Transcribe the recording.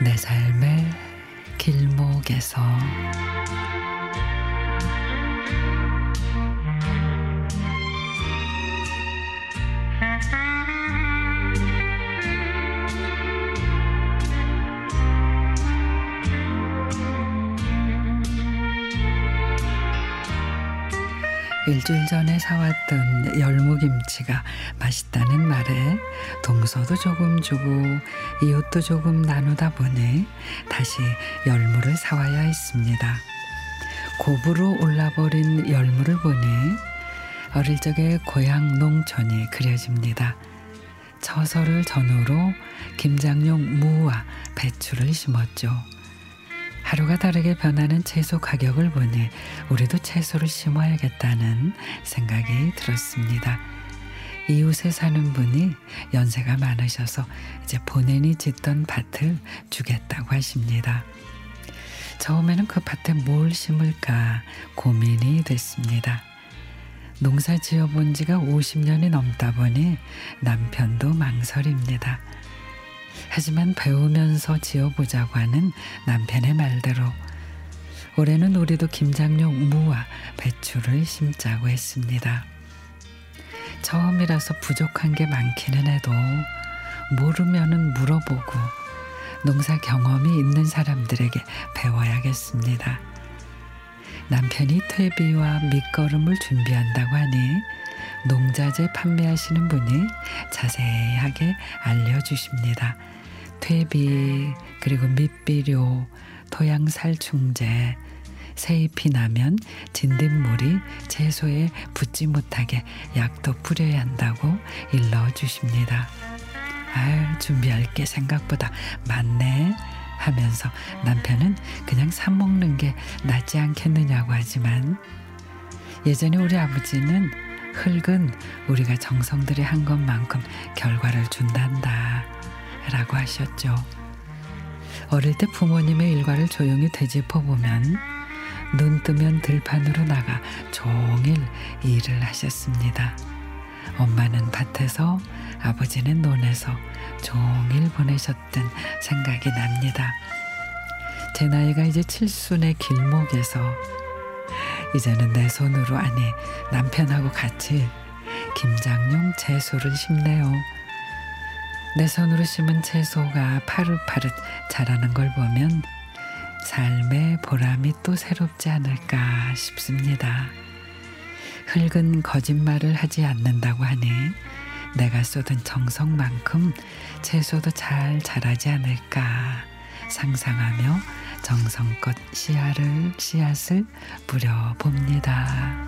내 삶의 길목에서 일주일 전에 사왔던 열무김치가 맛있다는 말에 동서도 조금 주고 이웃도 조금 나누다 보니 다시 열무를 사와야 했습니다. 고부로 올라버린 열무를 보니 어릴 적의 고향 농촌이 그려집니다. 처서를 전후로 김장용 무와 배추를 심었죠. 하루가 다르게 변하는 채소 가격을 보니 우리도 채소를 심어야겠다는 생각이 들었습니다. 이웃에 사는 분이 연세가 많으셔서 이제 본인이 짓던 밭을 주겠다고 하십니다. 처음에는 그 밭에 뭘 심을까 고민이 됐습니다. 농사 지어 본 지가 50년이 넘다 보니 남편도 망설입니다. 하지만 배우면서 지어보자고 하는 남편의 말대로 올해는 우리도 김장용 무와 배추를 심자고 했습니다. 처음이라서 부족한 게 많기는 해도 모르면은 물어보고 농사 경험이 있는 사람들에게 배워야겠습니다. 남편이 퇴비와 밑거름을 준비한다고 하니 농자재 판매하시는 분이 자세하게 알려주십니다. 퇴비 그리고 밑비료, 토양살충제, 새잎이 나면 진딧물이 채소에 붙지 못하게 약도 뿌려야 한다고 일러 주십니다. 아 준비할 게 생각보다 많네 하면서 남편은 그냥 사 먹는 게 낫지 않겠느냐고 하지만 예전에 우리 아버지는 흙은 우리가 정성들이 한 것만큼 결과를 준단다 라고 하셨죠. 어릴 때 부모님의 일과를 조용히 되짚어 보면 눈 뜨면 들판으로 나가 종일 일을 하셨습니다. 엄마는 밭에서 아버지는 논에서 종일 보내셨던 생각이 납니다. 제 나이가 이제 칠순의 길목에서 이제는 내 손으로 아니 남편하고 같이 김장용 채소를 심네요. 내 손으로 심은 채소가 파릇파릇 자라는 걸 보면 삶의 보람이 또 새롭지 않을까 싶습니다. 흙은 거짓말을 하지 않는다고 하니 내가 쏟은 정성만큼 채소도 잘 자라지 않을까 상상하며 정성껏 씨앗을 씨앗을 뿌려 봅니다.